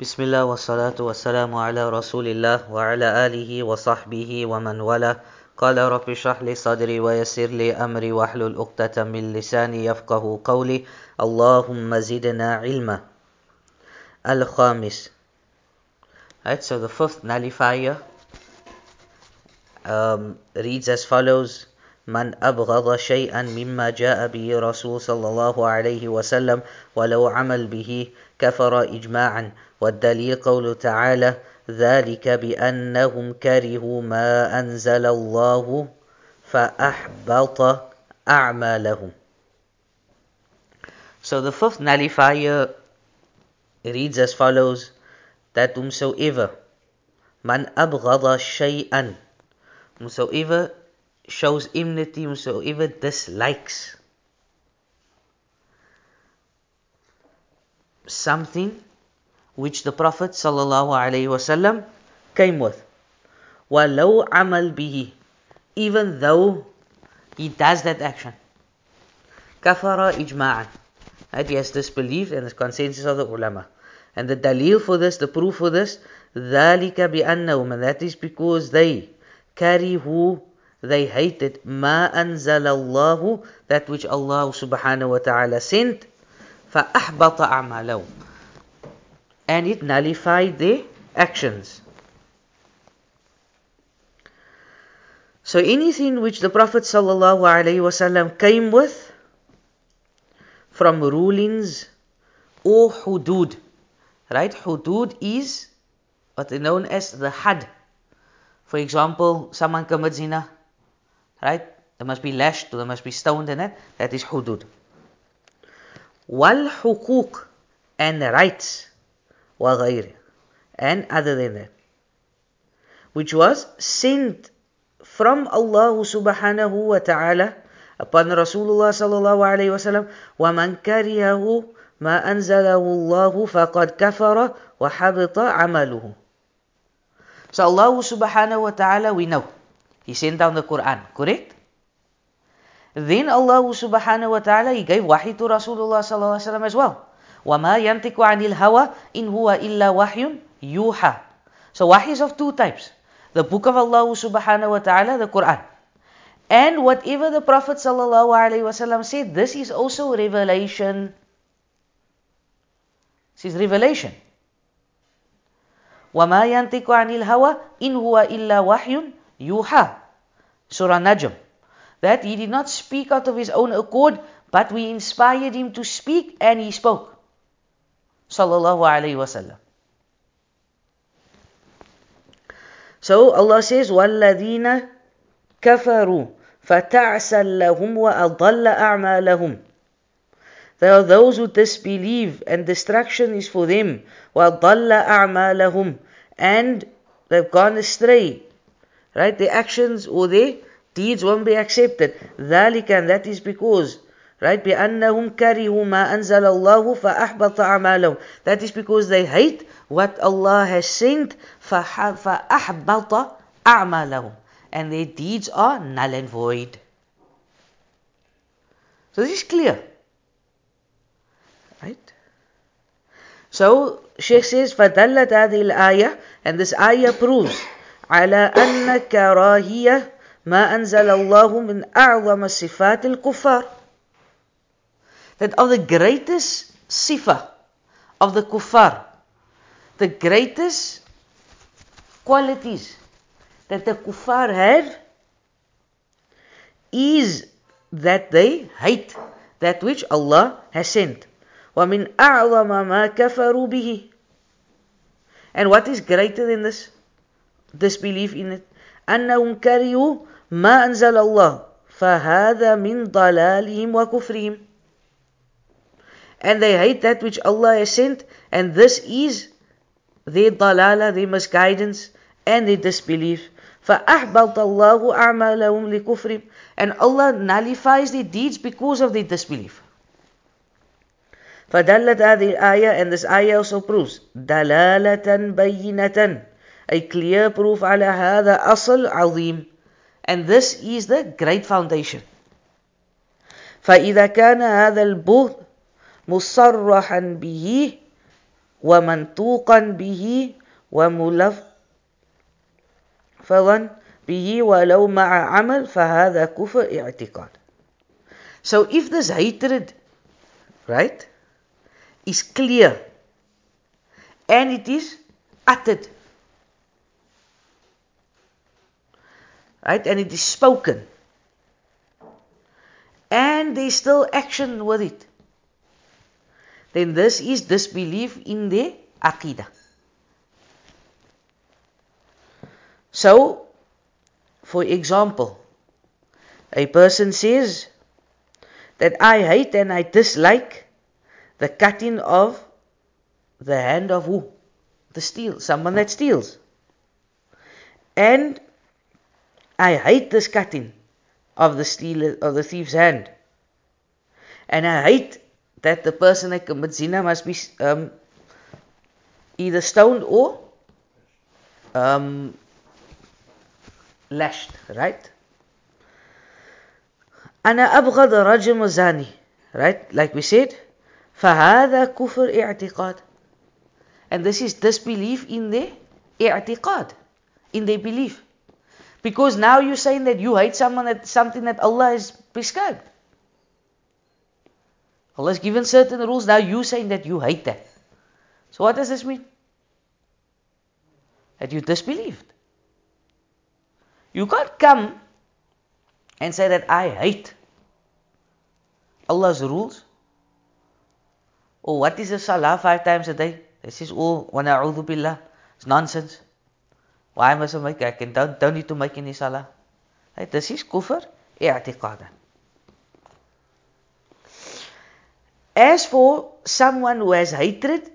بسم الله والصلاة والسلام على رسول الله وعلى آله وصحبه ومن والاه قال رب اشرح لي صدري ويسر لي أمري واحلل عقدة من لساني يفقه قولي اللهم زدنا علما الخامس Right, so the fifth nullifier um, reads as follows. من أبغض شيئا مما جاء به رسول صلى الله عليه وسلم ولو عمل به كفر إجماعا والدليل قول تعالى ذلك بأنهم كرهوا ما أنزل الله فأحبط أعمالهم So the fifth nullifier reads as follows that whomsoever man abghada shay'an whomsoever shows enmity whomsoever dislikes something which the Prophet ﷺ came with. وَلَوْ عَمَلْ بِهِ Even though he does that action. كَفَرَ إِجْمَاعًا Right, he has disbelieved and the consensus of the ulama. And the dalil for this, the proof for this, ذَلِكَ بِأَنَّهُمْ And that is because they who they hated ما أنزل الله that which Allah subhanahu wa ta'ala sent فأحبط أعمالهم and it nullified their actions. So anything which the Prophet ﷺ came with from rulings or hudud, right? Hudud is what is known as the had. For example, someone commits zina, right? They must be lashed, they must be stoned in it. That is hudud. Wal hukuk and rights وغيره and other than that which was sent from Allah subhanahu wa ta'ala upon Rasulullah sallallahu alayhi wasallam وَمَنْ كَرِهَهُ مَا أَنزَلَهُ اللَّهُ فَقَدْ كَفَرَ وَحَبِطَ عَمَلُهُ So Allah subhanahu wa we know He sent down the Quran, correct? Then Allah subhanahu wa ta'ala He gave wahi to Rasulullah sallallahu alayhi wasallam as well وَمَا يَنْتِقُ عَنِ الْهَوَى إِنْ هُوَ إِلَّا وَحْيٌ يُوحَى So wahy is of two types. The book of Allah subhanahu wa ta'ala, the Quran. And whatever the Prophet sallallahu alaihi wasallam said, this is also revelation. This is revelation. وَمَا يَنْتِقُ عَنِ الْهَوَى إِنْ هُوَ إِلَّا وَحْيٌ يُوحَى Surah Najm. That he did not speak out of his own accord, but we inspired him to speak and he spoke Sallallahu alaihi wasallam. So Allah says, وَالَّذِينَ كَفَرُوا فَتَعْسَلْ لَهُمْ وَأَضَلَّ أَعْمَالَهُمْ There are those who disbelieve and destruction is for them. وَأَضَلَّ أَعْمَالَهُمْ And they've gone astray. Right? Their actions or their deeds won't be accepted. ذَلِكَ And that is because Right? بأنهم كرهوا ما أنزل الله فأحبط أعمالهم. That is because they hate what Allah has sent فأحبط أعمالهم. And their deeds are null and void. So this is clear. Right? So Sheikh says فدلت هذه الآية and this ayah proves على أن كراهية ما أنزل الله من أعظم صفات الكفار that of the greatest sifa of the kuffar, the greatest qualities that the kuffar have is that they hate that which Allah has sent. وَمِنْ أَعْظَمَ مَا كَفَرُوا بِهِ And what is greater than this? Disbelief in it. أَنَّهُمْ كَرِهُوا مَا أَنزَلَ اللَّهُ فَهَذَا مِنْ ضَلَالِهِمْ وَكُفْرِهِمْ and they hate that which Allah has sent, and this is their dalala, their misguidance, and their disbelief. فَأَحْبَطَ اللَّهُ أَعْمَالَهُمْ لِكُفْرِهِمْ And Allah nullifies their deeds because of their disbelief. فدلت هذه الآية and this ayah also proves دلالة بينة a clear proof على هذا أصل عظيم and this is the great foundation فإذا كان هذا البغض مصرحا به ومنطوقا به وملفظا به ولو مع عمل فهذا كفر اعتقاد So if this hatred, right, is clear and it is uttered, right, and it is spoken, and there is still action with it, then this is disbelief in the aqidah. So, for example, a person says that I hate and I dislike the cutting of the hand of who? The steal, someone that steals. And I hate this cutting of the stealer of the thief's hand. And I hate that the person that commits zina must be um, either stoned or um, lashed, right? أنا أبغض رجم زاني right like we said فهذا كفر اعتقاد and this is disbelief in the i'tiqad in their belief because now you're saying that you hate someone that something that Allah has prescribed Allah has given certain rules now you saying that you hate that so what does this mean that you disbelieved you can't come and say that I hate Allah's rules. Or oh, what is a salah five times a day? This is all wa na'udhu billah. It's nonsense. Why must I make I can don't, don't need to make any salah. Right? This is kufr i'tiqadan. As for someone who has hatred,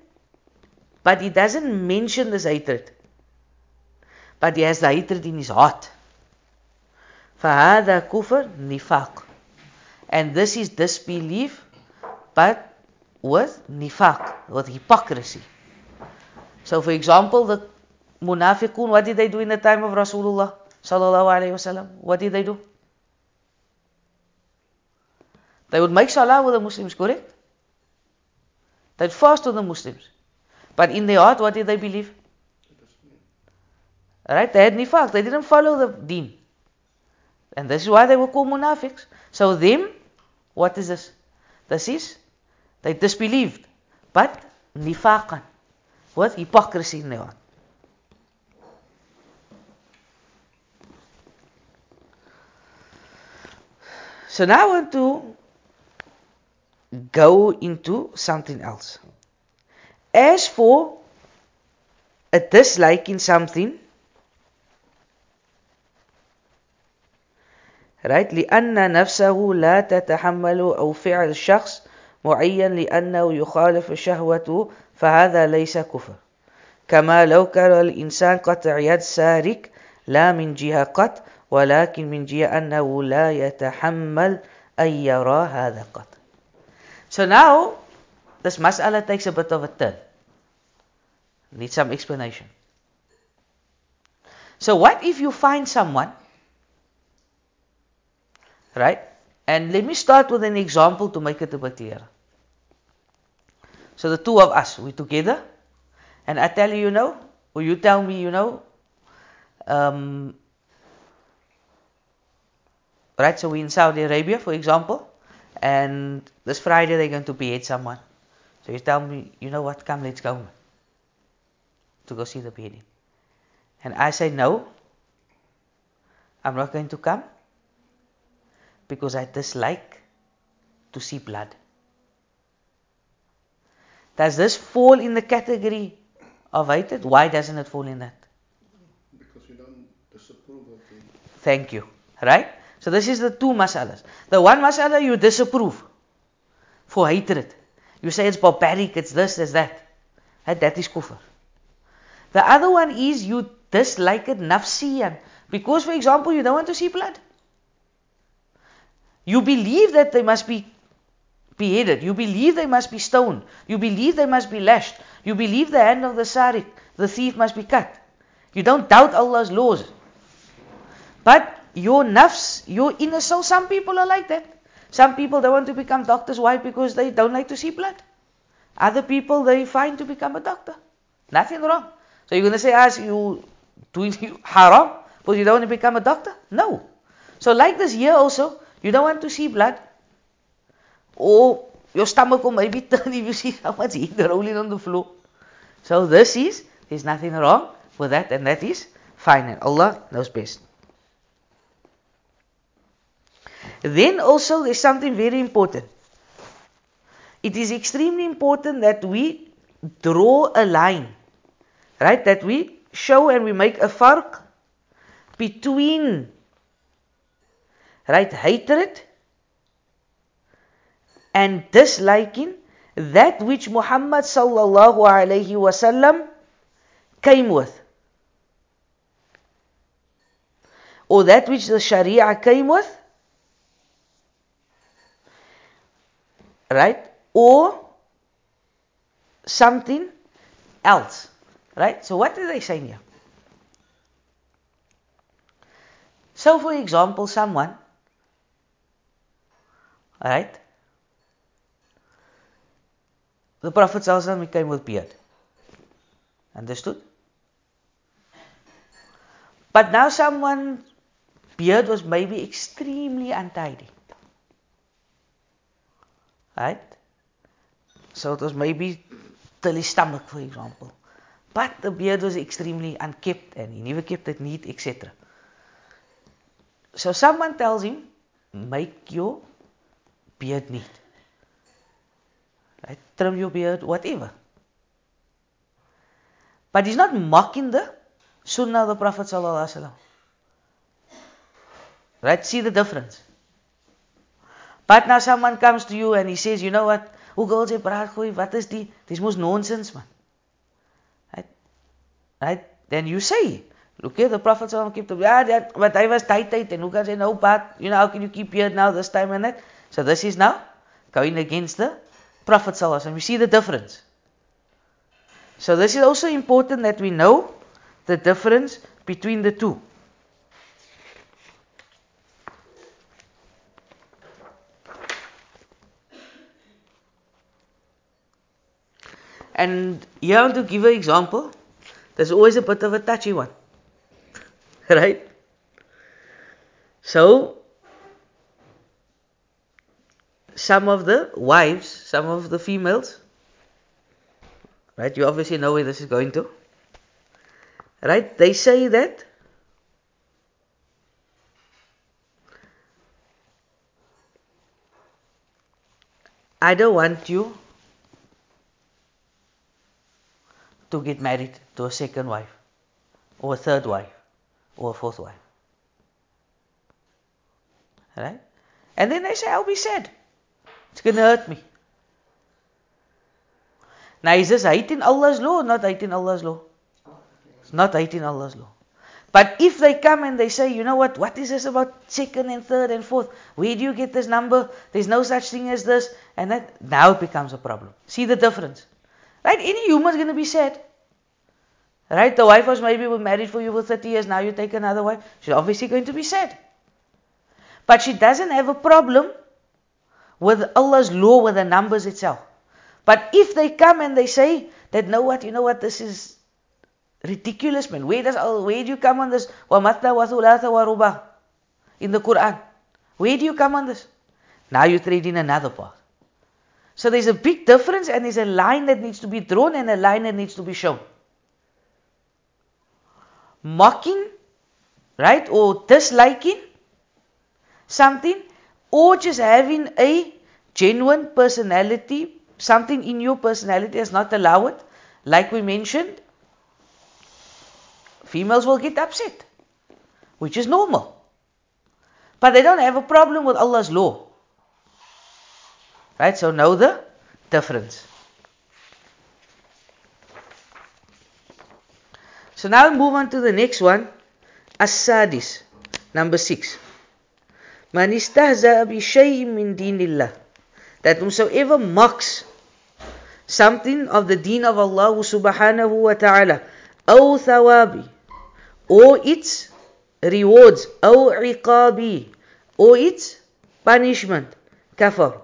but he doesn't mention this hatred, but he has the hatred in his heart. فهذا كفر نفاق and this is disbelief but with nifaq with hypocrisy so for example the munafiqun what did they do in the time of Rasulullah sallallahu alaihi wasallam what did they do they would make salah with the Muslims correct They'd fast with the Muslims but in their heart what did they believe right they had nifaq they didn't follow the deen and this is why they were called munafiqs. So them, what is this? This is, they disbelieved. But nifaqan, with hypocrisy in their heart. So now I want to go into something else. As for a dislike in something, right لأن نفسه لا تتحمل أو فعل الشخص معين لأنه يخالف شهوته فهذا ليس كفر كما لو كان الإنسان قطع يد سارق لا من جهة قط ولكن من جهة أنه لا يتحمل أن يرى هذا قط So now this mas'ala takes a bit of a turn. Need some explanation. So what if you find someone Right? And let me start with an example to make it a bit clearer. So the two of us, we together, and I tell you, you know, or you tell me, you know, um, right? So we're in Saudi Arabia, for example, and this Friday they're going to behead someone. So you tell me, you know what? Come, let's go to go see the beheading. And I say no. I'm not going to come because I dislike to see blood. Does this fall in the category of hatred? Why doesn't it fall in that? Because you don't disapprove of it. Thank you. Right? So this is the two masalas. The one masala you disapprove for hatred. You say it's barbaric, it's this, it's that. Right? That is kufr. The other one is you dislike it nafsiyan. Because, for example, you don't want to see blood. You believe that they must be beheaded. You believe they must be stoned. You believe they must be lashed. You believe the hand of the sariq, the thief, must be cut. You don't doubt Allah's laws. But your nafs, your inner soul, some people are like that. Some people don't want to become doctors. Why? Because they don't like to see blood. Other people, they find to become a doctor. Nothing wrong. So you're to say, ah, as you doing haram, because you don't want to become a doctor? No. So like this here also, you don't want to see blood. Or your stomach will maybe turn if you see someone's head rolling on the floor. So this is, there's nothing wrong with that, and that is fine, and Allah knows best. Then also there's something very important. It is extremely important that we draw a line, right? That we show and we make a farq between, right, hatred and disliking that which Muhammad sallallahu alayhi wasallam came with. Or that which the Sharia came with. Right? Or something else. Right? So what are they saying here? So for example, someone, right? The Prophet ﷺ came with beard. Understood? But now someone's beard was maybe extremely untidy. Right? So it was maybe till his stomach, for example. But the beard was extremely unkept and he never kept it neat, etc. So someone tells him, make your beard neat. Right? Trim your beard, whatever. But he's not mocking the Sunnah of the Prophet. Right? See the difference. But now someone comes to you and he says, you know what? Hoe gaan jy praat gooi? Wat is die? Dis mos nonsense man. Right? Right? Then you say, look here, the Prophet ﷺ kept the yeah, that, but I was tight tight and hoe can jy nou bad? You know, how can you keep here now this time and that? So this is now going against the Prophet ﷺ. We see the difference. So this is also important that we know the difference between the two. And here to give an example, there's always a bit of a touchy one. right? So, some of the wives, some of the females, right? You obviously know where this is going to. Right? They say that I don't want you to get married to a second wife, or a third wife, or a fourth wife. Right? And then they say, I'll be sad. It's going to hurt me. Now, is this hating Allah's law or not hating Allah's law? It's not hating Allah's law. But if they come and they say, you know what, what is this about second and third and fourth? Where do you get this number? There's no such thing as this. And that now it becomes a problem. See the difference? Right? Any human's going to be sad. Right? The wife was maybe married for you for 30 years, now you take another wife. She's obviously going to be sad. But she doesn't have a problem with Allah's law, with the numbers itself. But if they come and they say that, know what, you know what, this is ridiculous, man. Where does where do you come on this? وَمَثْنَا وَثُلَاثَ وَرُبَى in the Quran. Where do you come on this? Now you trade in another path. So there's a big difference and there's a line that needs to be drawn and a line that needs to be shown. Mocking, right, or disliking something, or just having a genuine personality, something in your personality does not allowed, like we mentioned, females will get upset, which is normal. But they don't have a problem with Allah's law. Right? So know the difference. So now we move on to the next one. As-sadis. Number six. Man istahza bi shay'in min dinillah. That whosoever mocks something of the deen of Allah subhanahu wa ta'ala, أو ثوابي, or its rewards, أو عقابي, or its punishment, kafar.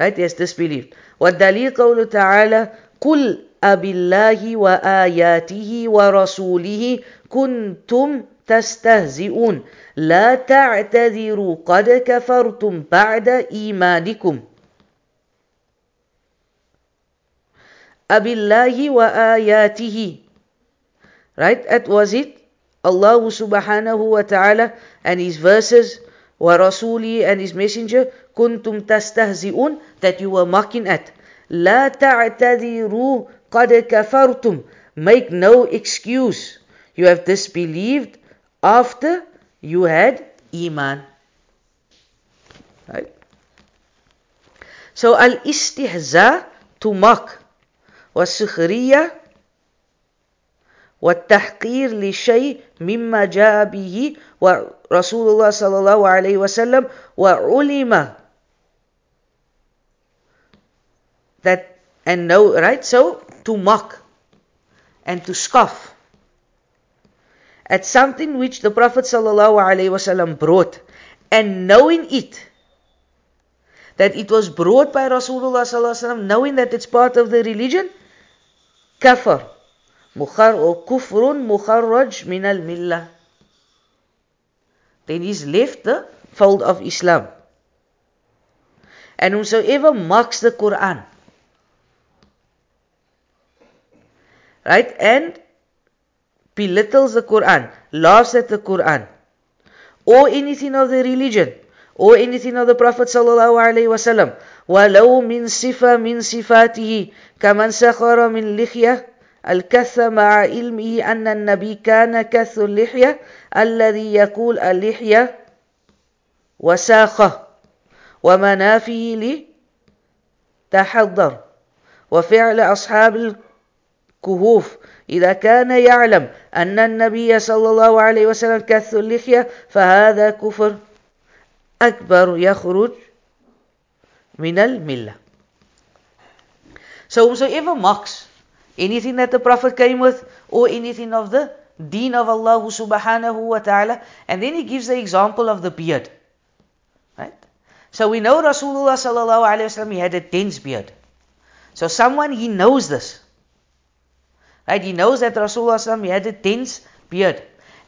Right? He has disbelieved. والدليل قوله تعالى قل أبالله وآياته ورسوله كنتم تستهزئون لا تعتذروا قد كفرتم بعد إيمانكم أبالله وآياته Right? That was it. Allah subhanahu wa ta'ala and His verses, rasuli and His messenger, kuntum tastahzi'un, that you were mocking at. لا تعتذروا قد كفرتم. Make no excuse. You have disbelieved after you had iman. Right? So al-istihza to mock sukhriya والتحقير لشيء مما جاء به ورسول الله صلى الله عليه وسلم وعلم that and know right so to mock and to scoff at something which the prophet sallallahu alaihi wasallam brought and knowing it that it was brought by rasulullah sallallahu alaihi wasallam knowing that it's part of the religion kafar Kufrun mukharraj min al millah. Then he's left the fold of Islam. And whosoever mocks the Quran, right, and belittles the Quran, laughs at the Quran, or anything of the religion, or anything of the Prophet sallallahu alaihi wasallam, walau min sifa min sifatihi, kaman sakhara min lihyah, الكث مع علمه أن النبي كان كث اللحية الذي يقول اللحية وساخة ومنافه لتحضر. وفعل أصحاب الكهوف إذا كان يعلم أن النبي صلى الله عليه وسلم كث اللحية فهذا كفر أكبر يخرج من الملة. So whosoever mocks anything that the Prophet came with, or anything of the deen of Allah subhanahu wa ta'ala. And then he gives the example of the beard. Right? So we know Rasulullah sallallahu alayhi wasallam, he had a dense beard. So someone, he knows this. Right? He knows that Rasulullah sallallahu he had a dense beard.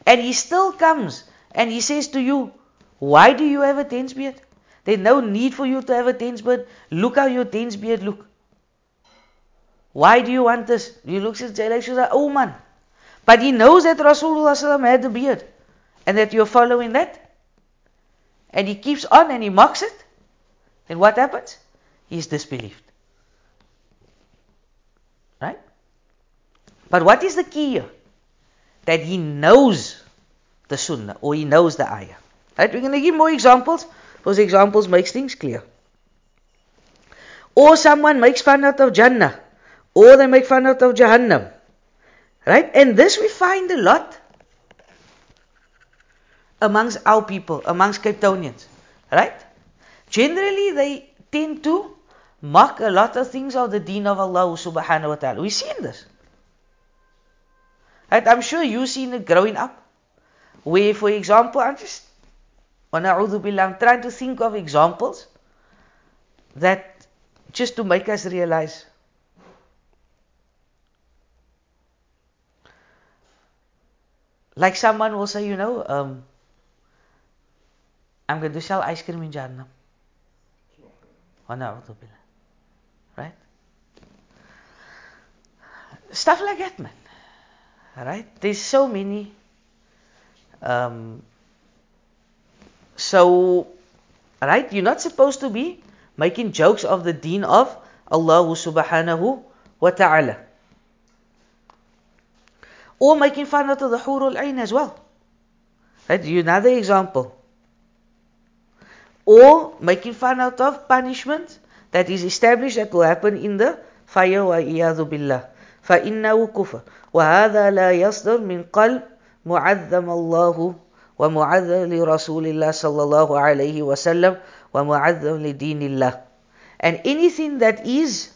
And he still comes and he says to you, why do you have a dense beard? There's no need for you to have a dense beard. Look how your dense beard look. Why do you want this? He looks at Jalal, she's like, oh man. But he knows that Rasulullah had the beard and that you're following that. And he keeps on and he mocks it. Then what happens? He's disbelieved. Right? But what is the key here? That he knows the sunnah or he knows the ayah. Right? We're going to give more examples. Those examples makes things clear. Or someone makes fun out of Jannah or they make fun out of Jahannam. Right? And this we find a lot amongst our people, amongst Cape Townians. Right? Generally, they tend to mock a lot of things of the deen of Allah subhanahu wa ta'ala. We've seen this. Right? I'm sure you've seen it growing up. Where, for example, I'm just, I'm trying to think of examples that just to make us realize Like someone will say, you know, um, I'm going to sell ice cream in Jannah. Right? Stuff like that, man. Right? There's so many. Um, so, right? You're not supposed to be making jokes of the deen of Allah subhanahu wa ta'ala Or making fun out of the Hurul Ain as well. Right? Another example. Or making fun out of punishment that is established that will happen in the fire wa iyadu billah. فإنه كفر وهذا لا يصدر من قلب معظم الله ومعظم لرسول الله صلى الله عليه وسلم ومعظم لدين الله and anything that is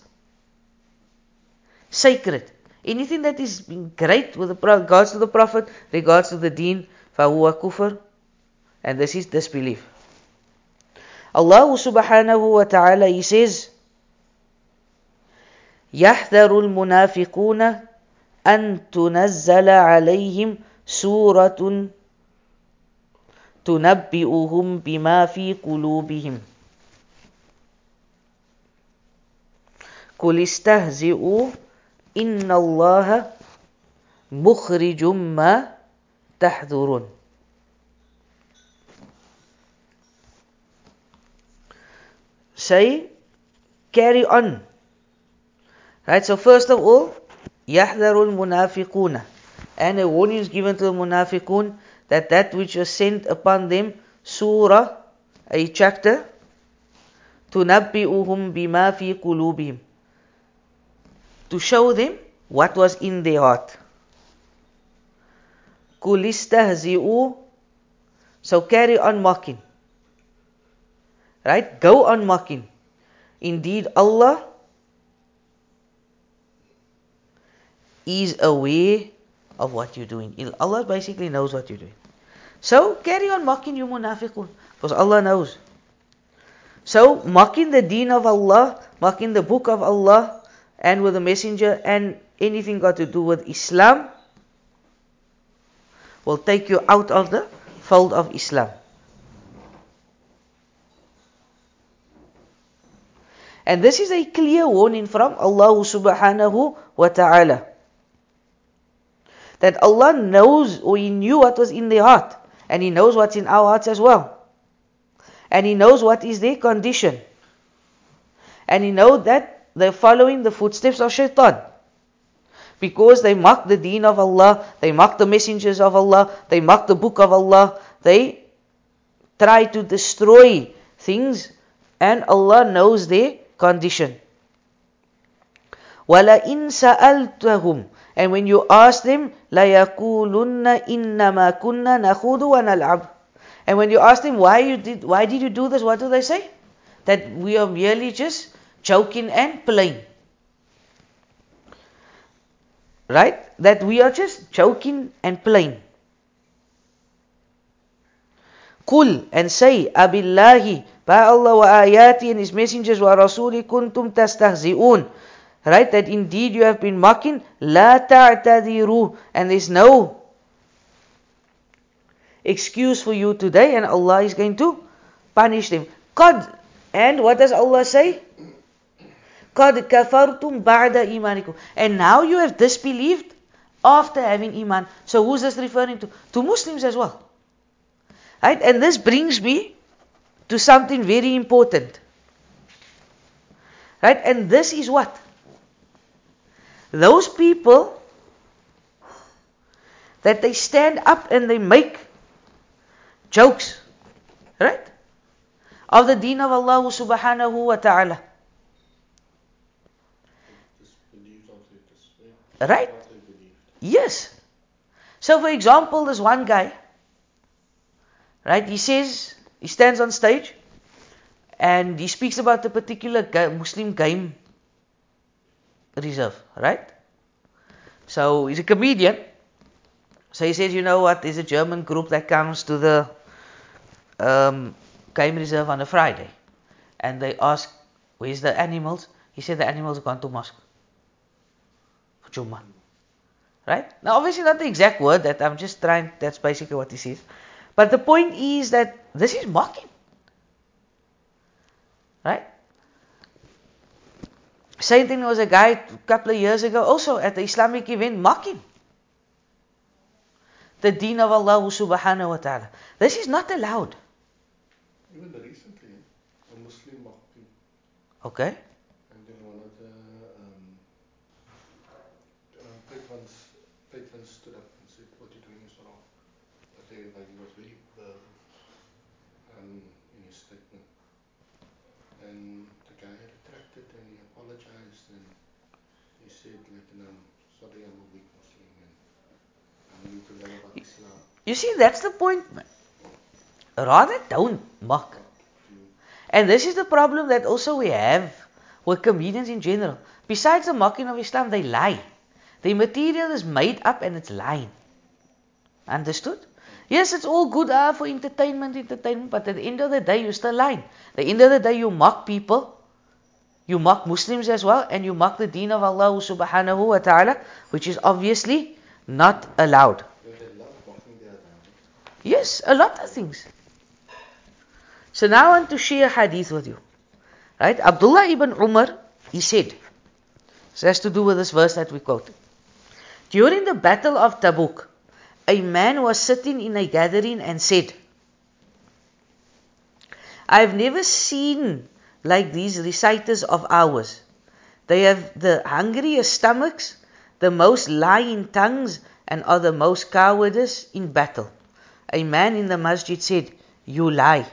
sacred Anything that is great with regards to the Prophet, regards to the deen, فَهُوَ kufr, and this is disbelief. Allah subhanahu wa ta'ala, He says, يحذر المنافقون أن تنزل عليهم سورة تنبئهم بما في قلوبهم قل استهزئوا إن الله مخرج ما تحذرون Say, carry on. Right, so first of all, يحذر المنافقون and a warning is given to the munafiqun that that which was sent upon them, surah, a chapter, تنبئهم بما في قلوبهم to show them what was in their heart. قل so carry on mocking. Right? Go on mocking. Indeed, Allah is aware of what you're doing. Allah basically knows what you're doing. So carry on mocking you munafiqun. Because Allah knows. So mocking the deen of Allah, mocking the book of Allah and with the messenger and anything got to do with Islam will take you out of the fold of Islam. And this is a clear warning from Allah subhanahu wa ta'ala. That Allah knows or He knew what was in their heart. And He knows what's in our hearts as well. And He knows what is their condition. And He knows that they're following the footsteps of shaitan. Because they mock the deen of Allah, they mock the messengers of Allah, they mock the book of Allah, they try to destroy things, and Allah knows their condition. وَلَئِن سَأَلْتَهُمْ And when you ask them, لَيَقُولُنَّ إِنَّمَا كُنَّا نَخُوضُ وَنَلْعَبُ And when you ask them, why, you did, why did you do this, what do they say? That we are merely just joking and playing. Right? That we are just joking and playing. Qul and say, Abillahi by Allah wa ayati and His messengers wa rasuli kuntum tastahzi'un. Right, that indeed you have been mocking. La ta'tadiru. And there's no excuse for you today, and Allah is going to punish them. God. And what does Allah say? قَدْ كَفَرْتُمْ بَعْدَ إِيمَانِكُمْ And now you have disbelieved after having iman. So who's this referring to? To Muslims as well. Right? And this brings me to something very important. Right? And this is what? Those people that they stand up and they make jokes, right? Of the deen of Allah subhanahu wa ta'ala. Right? Yes. So, for example, there's one guy, right? He says, he stands on stage and he speaks about a particular Muslim game reserve, right? So he's a comedian. So he says, you know what? There's a German group that comes to the um, game reserve on a Friday, and they ask, "Where's the animals?" He said, "The animals have gone to mosque Jummah." Right? Now, obviously, not the exact word that I'm just trying. That's basically what he says. But the point is that this is mocking. Right? Same thing was a guy a couple of years ago also at the Islamic event mocking the deen of Allah subhanahu wa ta'ala. This is not allowed. Even recently, a Muslim mocked him. Okay. And then one of the um, uh, patrons, patrons stood up and said, What you're doing is wrong. Everybody was very firm um, in his statement. And the guy retracted and he apologized and he said, like, you know, sorry, I'm a weak Muslim and I need to learn about Islam. You see, that's the point. man. Rather, don't mock. And this is the problem that also we have with comedians in general. Besides the mocking of Islam, they lie. The material is made up and it's lying. Understood? Yes, it's all good ah, for entertainment, entertainment, but at the end of the day, you're still lying. At the end of the day, you mock people, you mock Muslims as well, and you mock the deen of Allah subhanahu wa ta'ala, which is obviously not allowed. Yes, a lot of things. So now I want to share hadith with you. Right? Abdullah ibn Umar, he said, this has to do with this verse that we quoted. During the battle of Tabuk, a man was sitting in a gathering and said, I have never seen like these reciters of ours. They have the hungriest stomachs, the most lying tongues, and are the most cowardice in battle. A man in the masjid said, You lie.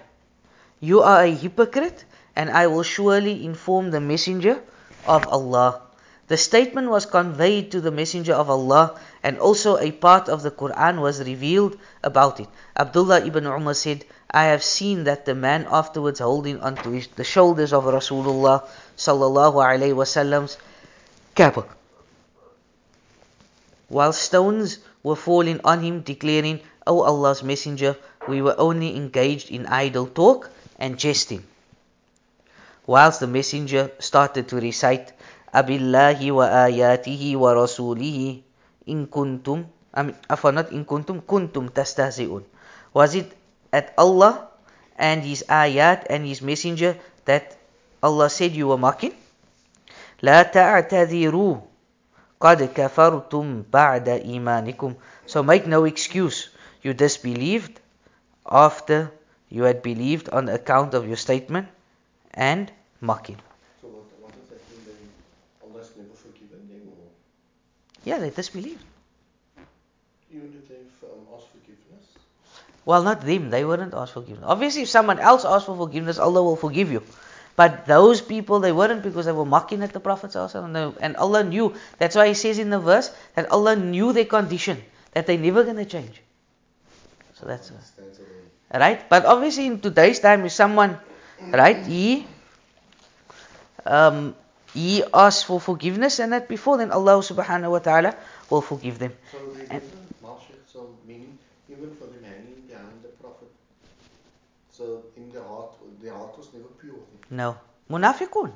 You are a hypocrite, and I will surely inform the messenger of Allah. The statement was conveyed to the Messenger of Allah, and also a part of the Quran was revealed about it. Abdullah ibn Umar said, I have seen that the man afterwards holding onto his, the shoulders of Rasulullah sallallahu alaihi wasallam's kaaba, while stones were falling on him, declaring, O Allah's Messenger, we were only engaged in idle talk and jesting. Whilst the Messenger started to recite, أبالله وآياته ورسوله إن كنتم mean, not إن كنتم كنتم تستهزئون Was it at Allah and His ayat and His messenger that Allah said you were mocking? لا تعتذروا قد كفرتم بعد إيمانكم So make no excuse. You disbelieved after you had believed on account of your statement and mocking. Yeah, they disbelieved. even if they've um, asked forgiveness? Well, not them. They wouldn't ask forgiveness. Obviously, if someone else asks for forgiveness, Allah will forgive you. But those people, they weren't because they were mocking at the Prophet and Allah knew. That's why He says in the verse that Allah knew their condition, that they're never going to change. So that's why. Right? But obviously, in today's time, if someone, right, he, um, he asks for forgiveness and that before, then Allah subhanahu wa taala will forgive them. So they And- so meaning even for them hanging behind the Prophet. So in their heart, their heart was never pure. No, munafiqun,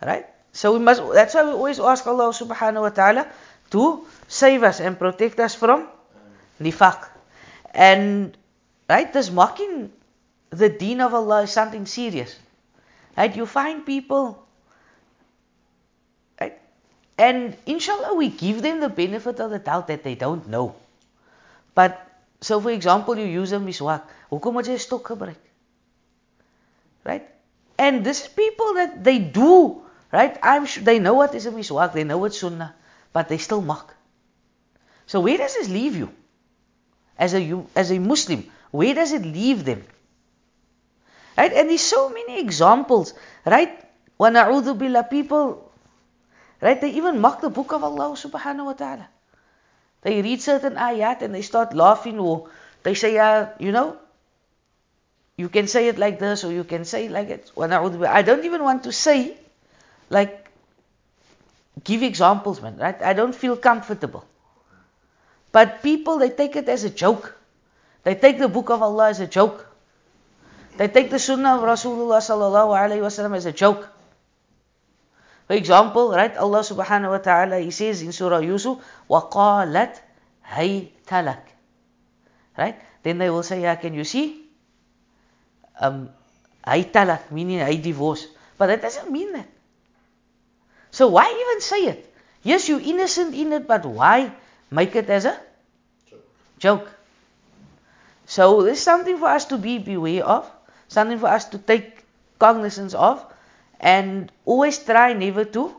right? So we must. That's why we always ask Allah subhanahu wa taala to save us and protect us from nifaq. And right, this mocking the deen of Allah is something serious. Right? You find people right? And inshallah we give them the benefit of the doubt that they don't know. But so for example you use a miswak. Right? And this is people that they do, right? I'm they know what is a miswak, they know what's sunnah, but they still mock. So where does this leave you? As a as a Muslim, where does it leave them? Right? And there's so many examples, right? وَنَعُوذُ billah people, right? They even mock the book of Allah subhanahu wa ta'ala. They read certain ayat and they start laughing or they say, uh, you know, you can say it like this or you can say it like it. وَنَعُوذُ billah. I don't even want to say, like, give examples, man, right? I don't feel comfortable. But people, they take it as a joke. They take the book of Allah as a joke. They take the sunnah of Rasulullah sallallahu alaihi wasallam as a joke. For example, right, Allah subhanahu wa ta'ala, He says in Surah Yusuf, وَقَالَتْ هَيْتَ لَكَ Right? Then they will say, yeah, can you see? Um, هَيْتَ لَكَ, meaning I divorce. But that doesn't mean that. So why even say it? Yes, you're innocent in it, but why make it as a joke. joke? So this is something for us to be beware of, something for us to take cognizance of, and always try never to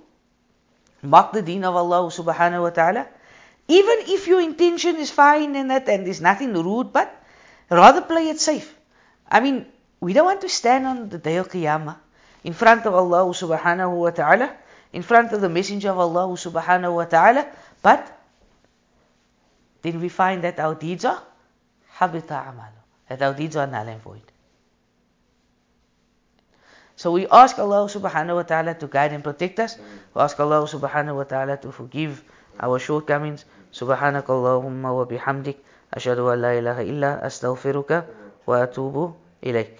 mock the deen of Allah subhanahu wa ta'ala. Even if your intention is fine and that and there's nothing rude, but rather play it safe. I mean, we don't want to stand on the day of Qiyamah in front of Allah subhanahu wa ta'ala, in front of the messenger of Allah subhanahu wa ta'ala, but then we find that our deeds are habita amalu, that our deeds are null and void. So we ask Allah subhanahu wa ta'ala to guide and protect us. We ask Allah subhanahu wa ta'ala to forgive our shortcomings. Subhanakallahumma wa bihamdik. أشهد أن لا إله إلا أستغفرك وأتوب إليك